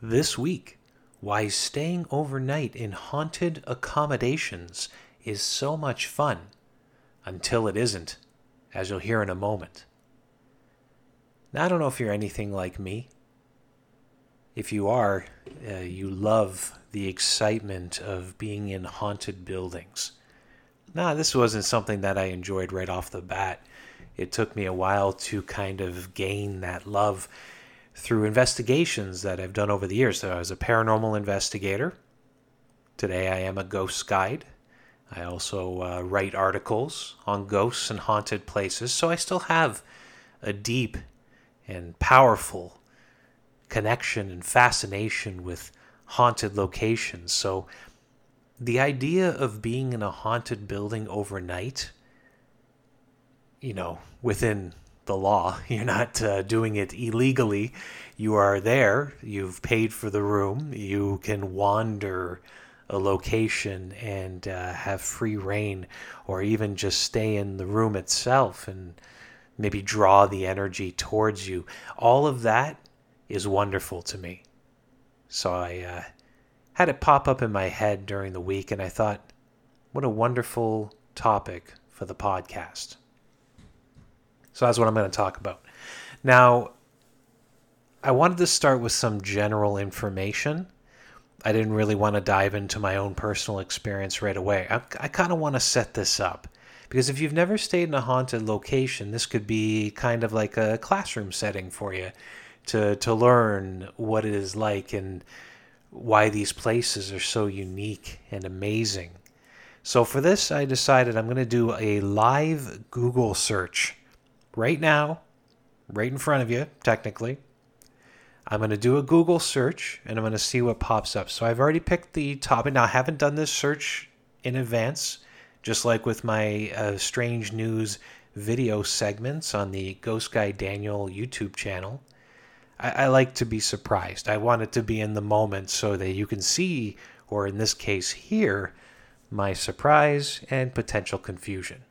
This week, why staying overnight in haunted accommodations is so much fun until it isn't, as you'll hear in a moment. Now, I don't know if you're anything like me. If you are, uh, you love the excitement of being in haunted buildings. Nah, this wasn't something that I enjoyed right off the bat. It took me a while to kind of gain that love through investigations that I've done over the years. So I was a paranormal investigator. Today I am a ghost guide. I also uh, write articles on ghosts and haunted places. So I still have a deep and powerful connection and fascination with haunted locations. So the idea of being in a haunted building overnight, you know, within the law. You're not uh, doing it illegally. You are there. You've paid for the room. You can wander a location and uh, have free reign, or even just stay in the room itself and maybe draw the energy towards you. All of that is wonderful to me. So I uh, had it pop up in my head during the week, and I thought, what a wonderful topic for the podcast. So that's what I'm going to talk about. Now, I wanted to start with some general information. I didn't really want to dive into my own personal experience right away. I, I kind of want to set this up because if you've never stayed in a haunted location, this could be kind of like a classroom setting for you to to learn what it is like and why these places are so unique and amazing. So for this, I decided I'm going to do a live Google search right now, right in front of you, technically. I'm going to do a Google search and I'm going to see what pops up. So I've already picked the topic. Now, I haven't done this search in advance, just like with my uh, strange news video segments on the Ghost Guy Daniel YouTube channel. I, I like to be surprised. I want it to be in the moment so that you can see, or in this case, hear, my surprise and potential confusion.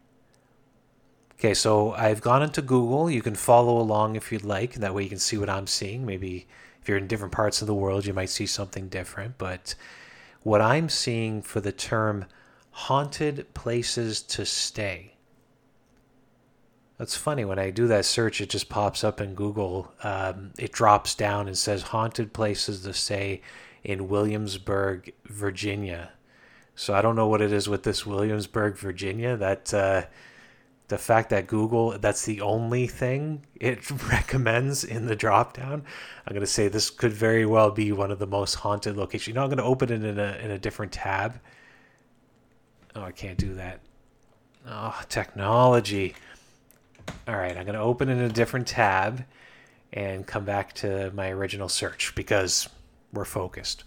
Okay, so I've gone into Google. You can follow along if you'd like. That way you can see what I'm seeing. Maybe if you're in different parts of the world, you might see something different. But what I'm seeing for the term haunted places to stay. That's funny. When I do that search, it just pops up in Google. Um, it drops down and says haunted places to stay in Williamsburg, Virginia. So I don't know what it is with this Williamsburg, Virginia. That. Uh, the fact that Google that's the only thing it recommends in the dropdown, I'm gonna say this could very well be one of the most haunted locations. You know, I'm gonna open it in a in a different tab. Oh, I can't do that. Oh, technology. All right, I'm gonna open it in a different tab and come back to my original search because we're focused.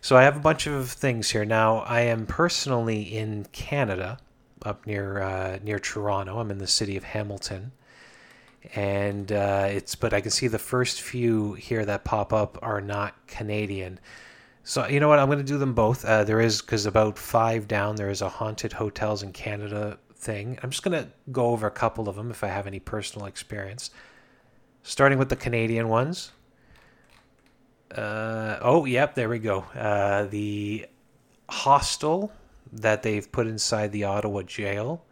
So I have a bunch of things here now. I am personally in Canada up near uh, near Toronto. I'm in the city of Hamilton, and uh, it's but I can see the first few here that pop up are not Canadian. So you know what? I'm going to do them both. Uh, there is because about five down there is a haunted hotels in Canada thing. I'm just going to go over a couple of them if I have any personal experience. Starting with the Canadian ones. Uh, oh, yep, there we go. Uh, the hostel that they've put inside the Ottawa jail.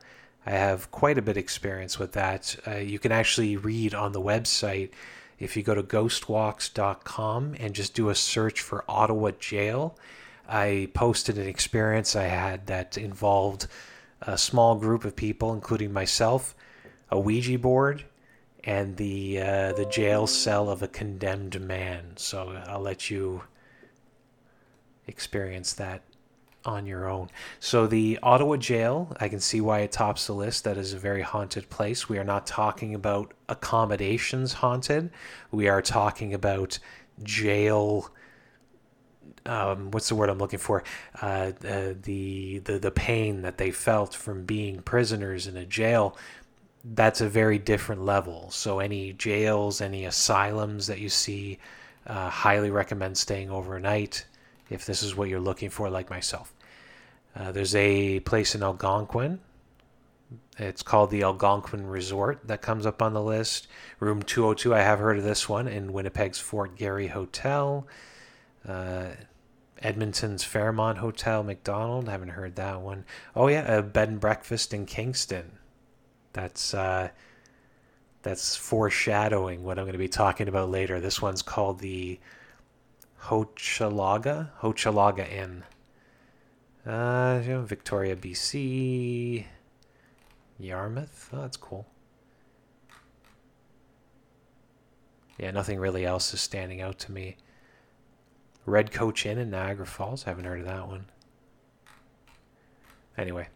I have quite a bit experience with that. Uh, you can actually read on the website if you go to ghostwalks.com and just do a search for Ottawa jail. I posted an experience I had that involved a small group of people, including myself, a Ouija board, and the uh, the jail cell of a condemned man. So I'll let you experience that on your own. So the Ottawa jail, I can see why it tops the list. That is a very haunted place. We are not talking about accommodations haunted. We are talking about jail. Um, what's the word I'm looking for? Uh, uh, the the the pain that they felt from being prisoners in a jail. That's a very different level. So any jails, any asylums that you see, uh, highly recommend staying overnight if this is what you're looking for, like myself. Uh, there's a place in Algonquin. It's called the Algonquin Resort that comes up on the list. Room 202, I have heard of this one in Winnipeg's Fort Garry Hotel. Uh, Edmonton's Fairmont Hotel, Macdonald. Haven't heard that one. Oh yeah, a bed and breakfast in Kingston. That's uh, that's foreshadowing what I'm going to be talking about later. This one's called the Hochelaga Hochelaga Inn. Uh, you know, Victoria, BC. Yarmouth. Oh, that's cool. Yeah, nothing really else is standing out to me. Red Coach Inn in Niagara Falls. I haven't heard of that one. Anyway,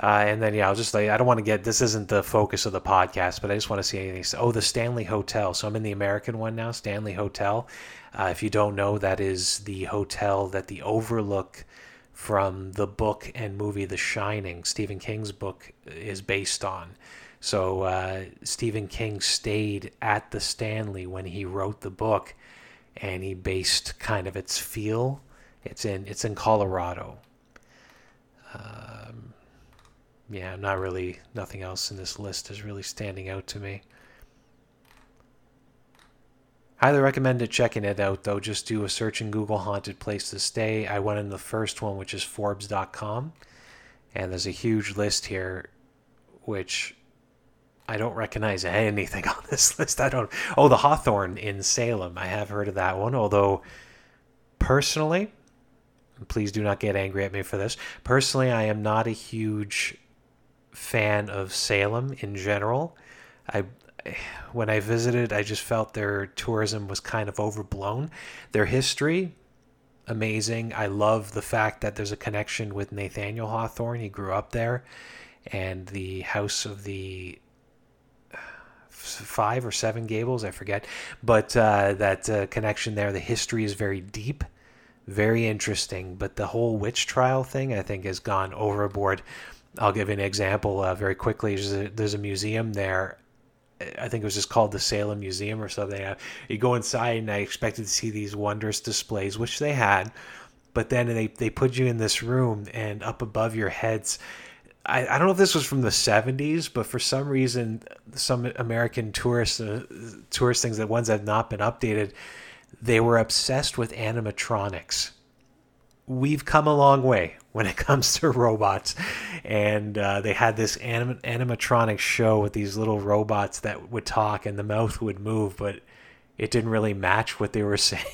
uh, and then yeah, I'll just like I don't want to get this isn't the focus of the podcast, but I just want to see anything. Oh, the Stanley Hotel. So I'm in the American one now, Stanley Hotel. Uh, if you don't know, that is the hotel that the Overlook from the book and movie The Shining, Stephen King's book, is based on. So uh, Stephen King stayed at the Stanley when he wrote the book, and he based kind of its feel. It's in it's in Colorado. Um, yeah, not really. Nothing else in this list is really standing out to me. Highly recommend it checking it out though. Just do a search in Google haunted place to stay. I went in the first one, which is Forbes.com, and there's a huge list here, which I don't recognize anything on this list. I don't. Oh, the Hawthorne in Salem. I have heard of that one, although personally, please do not get angry at me for this. Personally, I am not a huge fan of Salem in general. I when I visited, I just felt their tourism was kind of overblown. Their history, amazing. I love the fact that there's a connection with Nathaniel Hawthorne. He grew up there, and the house of the five or seven gables, I forget, but uh, that uh, connection there, the history is very deep, very interesting. But the whole witch trial thing, I think, has gone overboard. I'll give an example uh, very quickly. There's a, there's a museum there. I think it was just called the Salem Museum or something. You go inside, and I expected to see these wondrous displays, which they had. But then they, they put you in this room, and up above your heads, I, I don't know if this was from the 70s, but for some reason, some American tourist uh, tourist things, the ones that have not been updated, they were obsessed with animatronics. We've come a long way when it comes to robots, and uh, they had this anim- animatronic show with these little robots that would talk and the mouth would move, but it didn't really match what they were saying.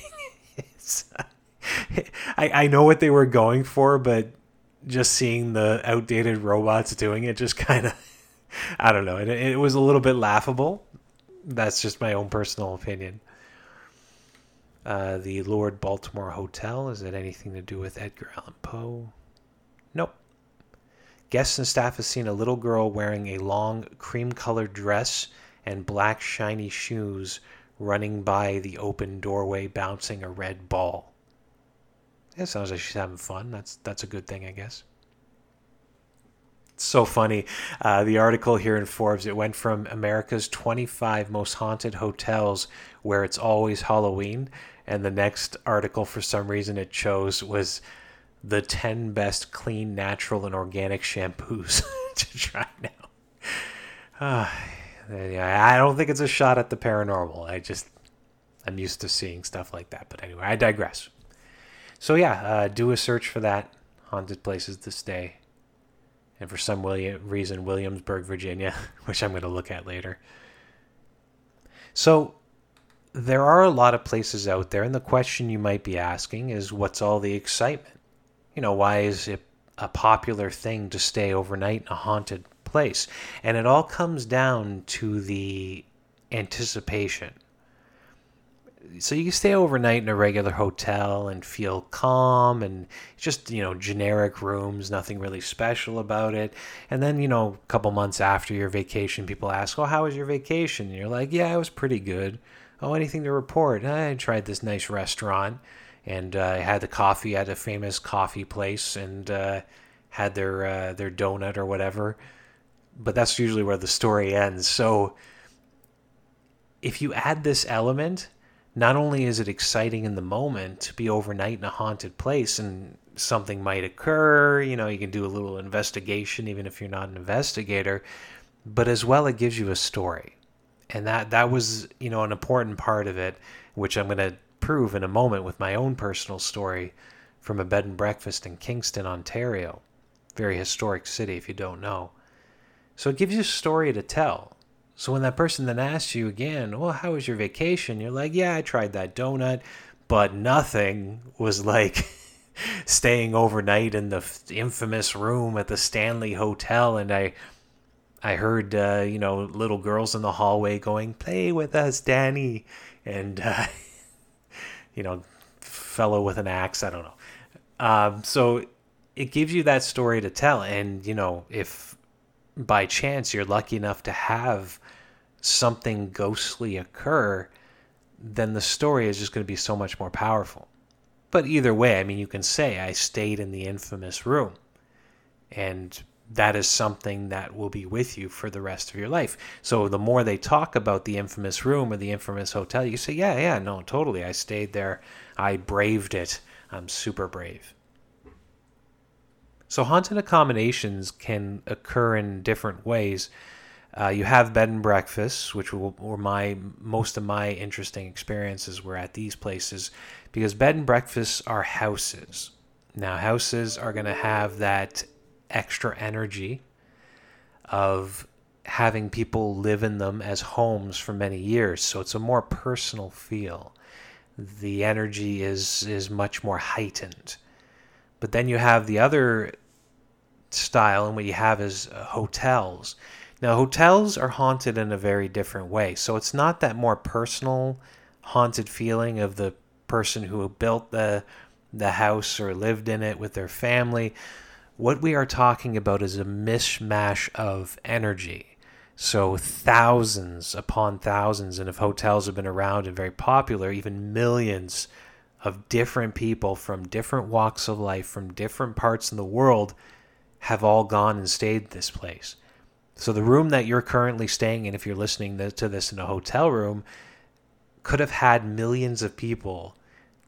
I, I know what they were going for, but just seeing the outdated robots doing it just kind of I don't know. It, it was a little bit laughable. That's just my own personal opinion. Uh, the Lord Baltimore Hotel. Is it anything to do with Edgar Allan Poe? Guests and staff have seen a little girl wearing a long cream colored dress and black shiny shoes running by the open doorway bouncing a red ball. It sounds like she's having fun. That's that's a good thing, I guess. It's so funny. Uh, the article here in Forbes it went from America's 25 most haunted hotels where it's always Halloween, and the next article for some reason it chose was the 10 best clean, natural, and organic shampoos to try now. Uh, I don't think it's a shot at the paranormal. I just I'm used to seeing stuff like that. But anyway, I digress. So yeah, uh, do a search for that haunted places to stay. And for some William, reason, Williamsburg, Virginia, which I'm going to look at later. So there are a lot of places out there, and the question you might be asking is, what's all the excitement? You know, why is it a popular thing to stay overnight in a haunted place? And it all comes down to the anticipation. So you can stay overnight in a regular hotel and feel calm and just you know generic rooms nothing really special about it. And then you know a couple months after your vacation people ask oh how was your vacation? And you're like yeah it was pretty good. Oh anything to report? Eh, I tried this nice restaurant and uh, had the coffee at a famous coffee place and uh, had their uh, their donut or whatever but that's usually where the story ends so if you add this element not only is it exciting in the moment to be overnight in a haunted place and something might occur, you know, you can do a little investigation even if you're not an investigator, but as well it gives you a story. And that that was, you know, an important part of it, which I'm going to prove in a moment with my own personal story from a bed and breakfast in Kingston, Ontario. Very historic city, if you don't know. So it gives you a story to tell. So when that person then asks you again, well, how was your vacation? You're like, yeah, I tried that donut, but nothing was like staying overnight in the infamous room at the Stanley Hotel. And I, I heard, uh, you know, little girls in the hallway going, play with us, Danny. And, uh, you know, fellow with an axe. I don't know. Um, so it gives you that story to tell. And, you know, if by chance you're lucky enough to have something ghostly occur, then the story is just going to be so much more powerful. But either way, I mean, you can say, I stayed in the infamous room. And that is something that will be with you for the rest of your life. So the more they talk about the infamous room or the infamous hotel, you say, yeah, yeah, no, totally. I stayed there. I braved it. I'm super brave. So haunted accommodations can occur in different ways. Uh, you have bed and breakfasts, which were my most of my interesting experiences were at these places, because bed and breakfasts are houses. Now houses are going to have that extra energy of having people live in them as homes for many years, so it's a more personal feel. The energy is is much more heightened. But then you have the other style, and what you have is uh, hotels. Now, hotels are haunted in a very different way. So it's not that more personal, haunted feeling of the person who built the the house or lived in it with their family. What we are talking about is a mishmash of energy. So thousands upon thousands, and if hotels have been around and very popular, even millions of different people from different walks of life, from different parts of the world, have all gone and stayed this place. So the room that you're currently staying in, if you're listening to this in a hotel room, could have had millions of people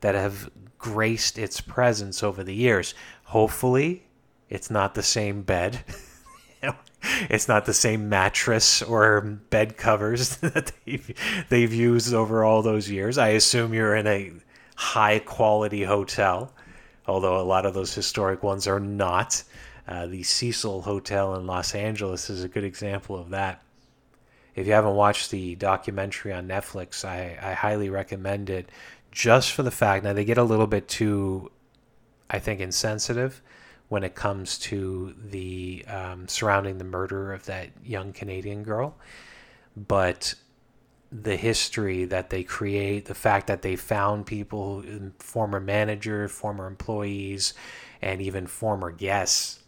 that have graced its presence over the years. Hopefully, it's not the same bed. it's not the same mattress or bed covers that they've, they've used over all those years. I assume you're in a high quality hotel, although a lot of those historic ones are not. Uh, the Cecil Hotel in Los Angeles is a good example of that. If you haven't watched the documentary on Netflix, I, I highly recommend it just for the fact now they get a little bit too, I think, insensitive when it comes to the um, surrounding the murder of that young Canadian girl. But the history that they create, the fact that they found people, former manager, former employees, and even former guests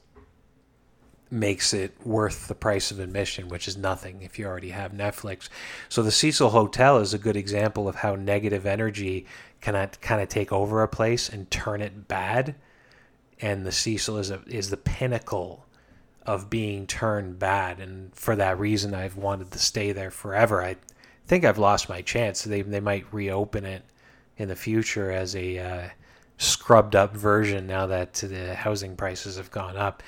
makes it worth the price of admission, which is nothing if you already have Netflix. So the Cecil Hotel is a good example of how negative energy can kind of take over a place and turn it bad. And the Cecil is a, is the pinnacle of being turned bad, and for that reason, I've wanted to stay there forever. I think I've lost my chance. They they might reopen it in the future as a uh, scrubbed up version now that the housing prices have gone up.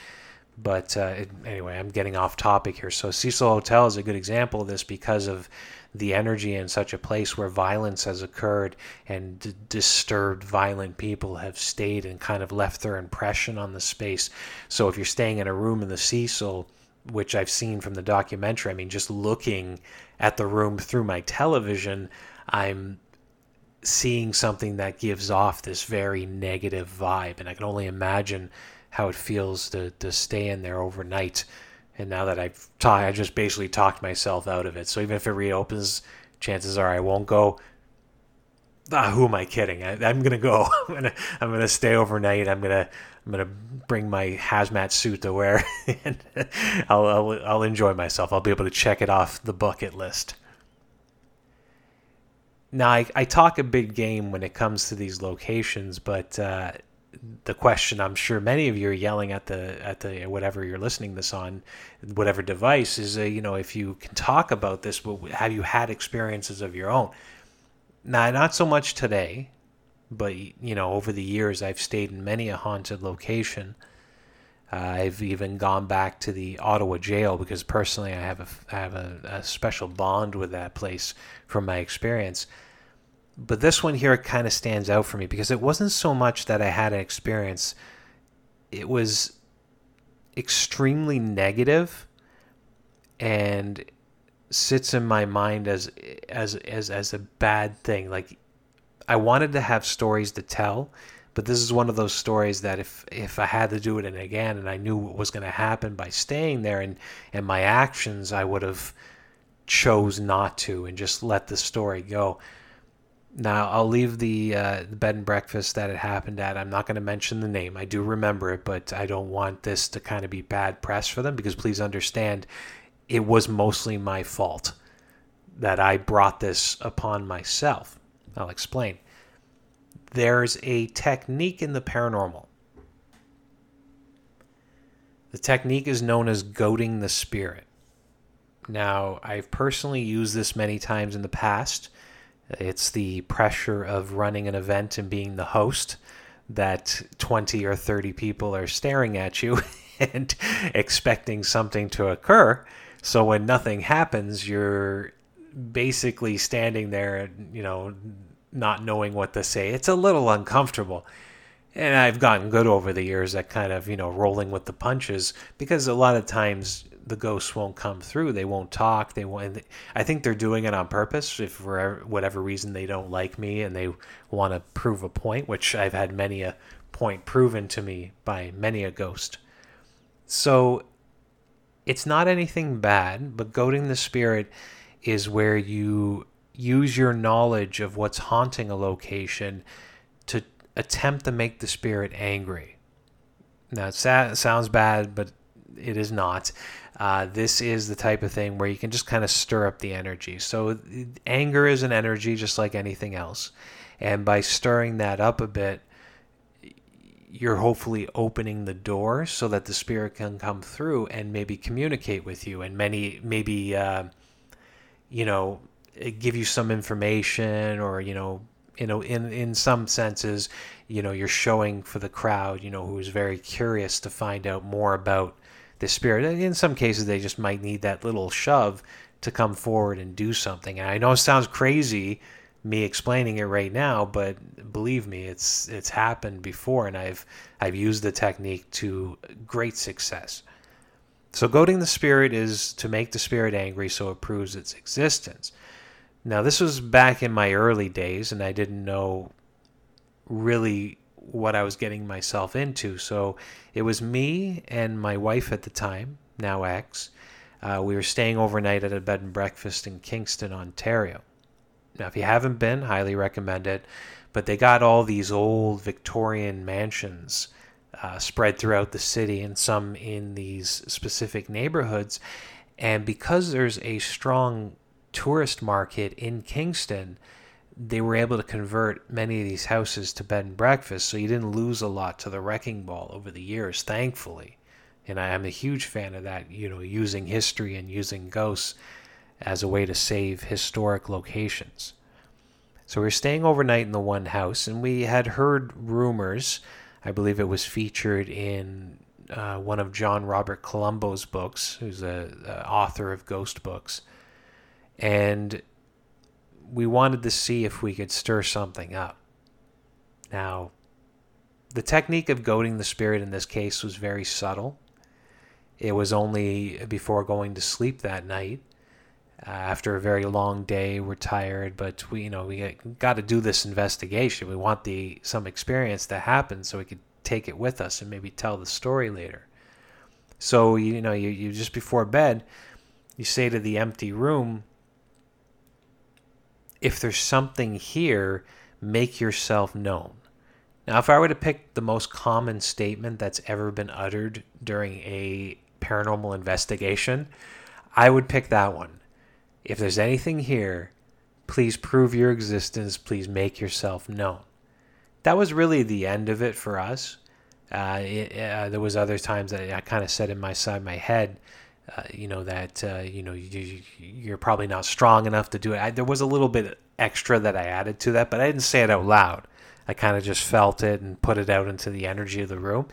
But uh, it, anyway, I'm getting off topic here. So Cecil Hotel is a good example of this because of the energy in such a place where violence has occurred and d- disturbed violent people have stayed and kind of left their impression on the space. So if you're staying in a room in the Cecil, which I've seen from the documentary, I mean, just looking at the room through my television, I'm seeing something that gives off this very negative vibe. And I can only imagine how it feels to, to stay in there overnight. And now that I've ta- I just basically talked myself out of it. So even if it reopens, chances are I won't go. Ah, who am I kidding? I, am gonna go. I'm gonna I'm gonna stay overnight. I'm gonna I'm gonna bring my hazmat suit to wear, and I'll, I'll I'll enjoy myself. I'll be able to check it off the bucket list. Now I, I talk a big game when it comes to these locations, but uh, the question I'm sure many of you are yelling at the at the whatever you're listening this on, whatever device is, uh, you know, if you can talk about this, but have you had experiences of your own? Now, not so much today, but you know, over the years, I've stayed in many a haunted location. Uh, I've even gone back to the Ottawa jail because personally, I have a I have a, a special bond with that place from my experience. But this one here kind of stands out for me because it wasn't so much that I had an experience, it was extremely negative and sits in my mind as as as as a bad thing. Like I wanted to have stories to tell but this is one of those stories that if if I had to do it again and I knew what was going to happen by staying there and and my actions I would have chose not to and just let the story go now I'll leave the, uh, bed and breakfast that it happened at. I'm not going to mention the name. I do remember it, but I don't want this to kind of be bad press for them because please understand, it was mostly my fault that I brought this upon myself. I'll explain. There's a technique in the paranormal. The technique is known as goading the spirit. Now, I've personally used this many times in the past it's the pressure of running an event and being the host that 20 or 30 people are staring at you and expecting something to occur. So when nothing happens, you're basically standing there, you know, not knowing what to say. It's a little uncomfortable. And I've gotten good over the years at kind of, you know, rolling with the punches because a lot of times the ghosts won't come through. They won't talk. They won't. I think they're doing it on purpose. If for whatever reason they don't like me and they want to prove a point, which I've had many a point proven to me by many a ghost. So it's not anything bad, but goading the spirit is where you use your knowledge of what's haunting a location to attempt to make the spirit angry. Now, it sounds bad, but it is not. Uh, this is the type of thing where you can just kind of stir up the energy. So, anger is an energy just like anything else. And by stirring that up a bit, you're hopefully opening the door so that the spirit can come through and maybe communicate with you and many maybe uh, you know give you some information or you know you know in in some senses you know you're showing for the crowd you know who's very curious to find out more about the spirit. In some cases, they just might need that little shove to come forward and do something. And I know it sounds crazy me explaining it right now, but believe me, it's it's happened before, and I've I've used the technique to great success. So goading the spirit is to make the spirit angry so it proves its existence. Now this was back in my early days, and I didn't know really what I was getting myself into. So it was me and my wife at the time, now ex. Uh, we were staying overnight at a bed and breakfast in Kingston, Ontario. Now, if you haven't been, highly recommend it. But they got all these old Victorian mansions uh, spread throughout the city and some in these specific neighborhoods. And because there's a strong tourist market in Kingston, they were able to convert many of these houses to bed and breakfast, so you didn't lose a lot to the wrecking ball over the years, thankfully. And I am a huge fan of that, you know, using history and using ghosts as a way to save historic locations. So we are staying overnight in the one house, and we had heard rumors. I believe it was featured in uh, one of John Robert Colombo's books, who's a author of ghost books. And we wanted to see if we could stir something up. Now, the technique of goading the spirit in this case was very subtle. It was only before going to sleep that night. Uh, after a very long day, we're tired, but we, you know, we got to do this investigation. We want the some experience to happen so we could take it with us and maybe tell the story later. So you know, you, you just before bed, you say to the empty room, if there's something here, make yourself known. Now, if I were to pick the most common statement that's ever been uttered during a paranormal investigation, I would pick that one. If there's anything here, please prove your existence, please make yourself known. That was really the end of it for us. Uh, it, uh, there was other times that I kind of said in my side my head, uh, you know that uh, you know you, you're probably not strong enough to do it. I, there was a little bit extra that I added to that, but I didn't say it out loud. I kind of just felt it and put it out into the energy of the room.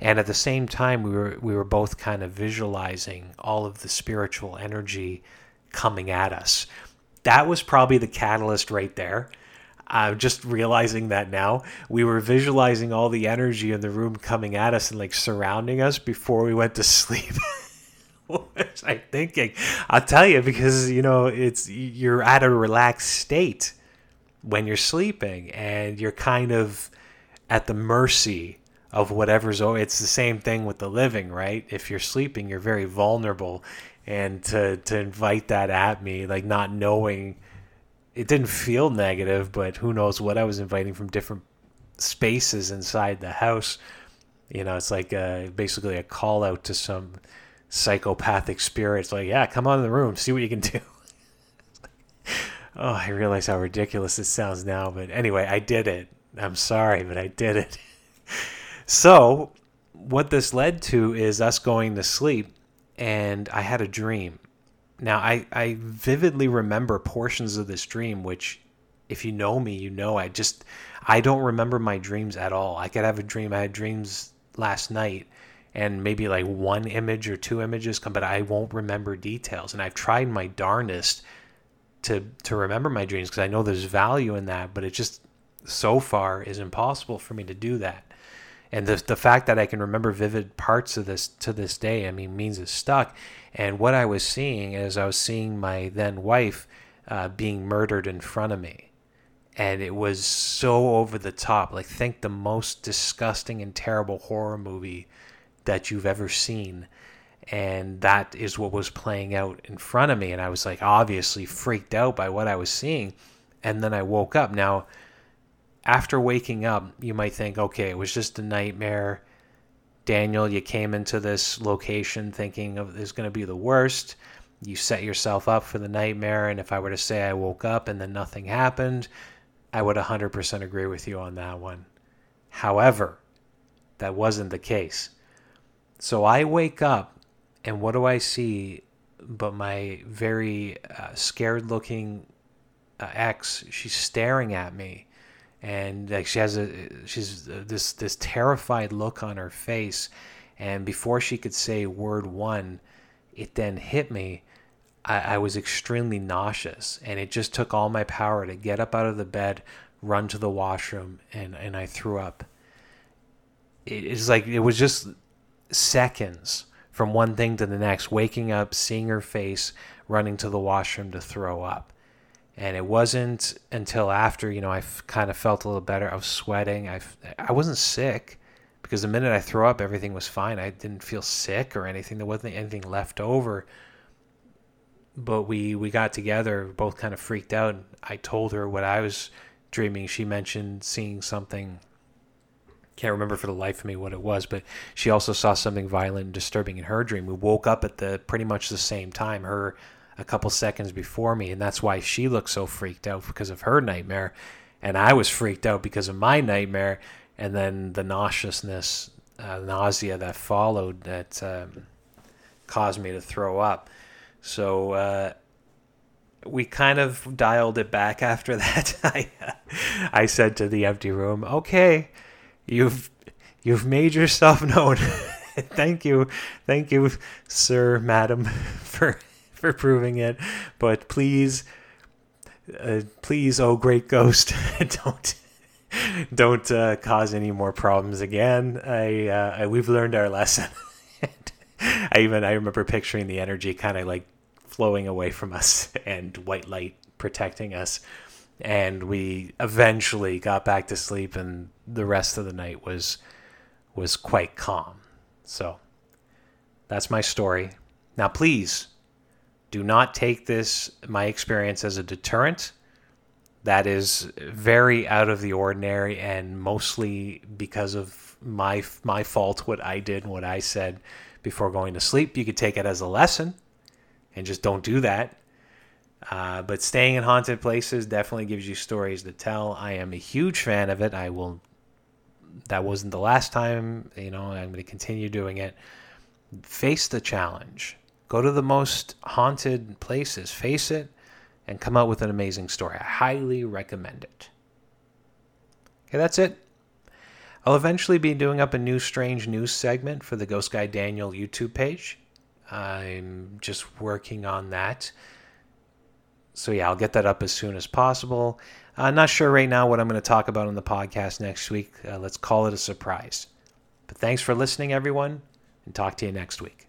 And at the same time, we were we were both kind of visualizing all of the spiritual energy coming at us. That was probably the catalyst right there. I'm just realizing that now. We were visualizing all the energy in the room coming at us and like surrounding us before we went to sleep. was I thinking? I'll tell you because you know it's you're at a relaxed state when you're sleeping and you're kind of at the mercy of whatever's oh it's the same thing with the living right if you're sleeping you're very vulnerable and to to invite that at me like not knowing it didn't feel negative but who knows what i was inviting from different spaces inside the house you know it's like basically a call out to some psychopathic spirits like yeah come on in the room see what you can do oh i realize how ridiculous this sounds now but anyway i did it i'm sorry but i did it so, what this led to is us going to sleep, and I had a dream. Now, I, I vividly remember portions of this dream, which, if you know me, you know I just, I don't remember my dreams at all. I could have a dream. I had dreams last night, and maybe like one image or two images come, but I won't remember details. And I've tried my darndest to to remember my dreams because I know there's value in that, but it just so far is impossible for me to do that and the the fact that I can remember vivid parts of this to this day, I mean, means it's stuck. And what I was seeing is I was seeing my then wife uh, being murdered in front of me, and it was so over the top. Like think the most disgusting and terrible horror movie that you've ever seen. And that is what was playing out in front of me. And I was like, obviously freaked out by what I was seeing. And then I woke up. Now, after waking up, you might think, okay, it was just a nightmare. Daniel, you came into this location thinking of is going to be the worst. You set yourself up for the nightmare. And if I were to say I woke up and then nothing happened, I would 100% agree with you on that one. However, that wasn't the case. So I wake up, and what do I see but my very uh, scared looking uh, ex? She's staring at me and like she has a she's uh, this this terrified look on her face and before she could say word one it then hit me I, I, was extremely nauseous and it just took all my power to get up out of the bed run to the washroom and and i threw up it's like it was just seconds from one thing to the next waking up seeing her face running to the washroom to throw up and it wasn't until after you know I kind of felt a little better. I was sweating. I I wasn't sick because the minute I threw up, everything was fine. I didn't feel sick or anything. There wasn't anything left over. But we we got together, both kind of freaked out. I told her what I was dreaming. She mentioned seeing something. Can't remember for the life of me what it was, but she also saw something violent and disturbing in her dream. We woke up at the pretty much the same time. Her a couple seconds before me, and that's why she looked so freaked out because of her nightmare, and I was freaked out because of my nightmare, and then the nauseousness, uh, nausea that followed that um, caused me to throw up. So uh, we kind of dialed it back after that. I I said to the empty room, "Okay, you've you've made yourself known." thank you, thank you, sir, madam, for for proving it. But please, uh, please, oh great ghost, don't don't uh, cause any more problems again. I, uh, I we've learned our lesson. I even I remember picturing the energy kind of like flowing away from us and white light protecting us. And we eventually got back to sleep, and the rest of the night was was quite calm. So that's my story. Now, please do not take this, my experience, as a deterrent. That is very out of the ordinary and mostly because of my my fault, what I did what I said before going to sleep. You could take it as a lesson and just don't do that. Uh, but staying in haunted places definitely gives you stories to tell. I am a huge fan of it. I will. That wasn't the last time. You know, I'm going to continue doing it. Face the challenge. Go to the most haunted places, face it, and come out with an amazing story. I highly recommend it. Okay, that's it. I'll eventually be doing up a new strange news segment for the Ghost Guy Daniel YouTube page. I'm just working on that. So yeah, I'll get that up as soon as possible. I'm not sure right now what I'm going to talk about on the podcast next week. Uh, let's call it a surprise. But thanks for listening, everyone, and talk to you next week.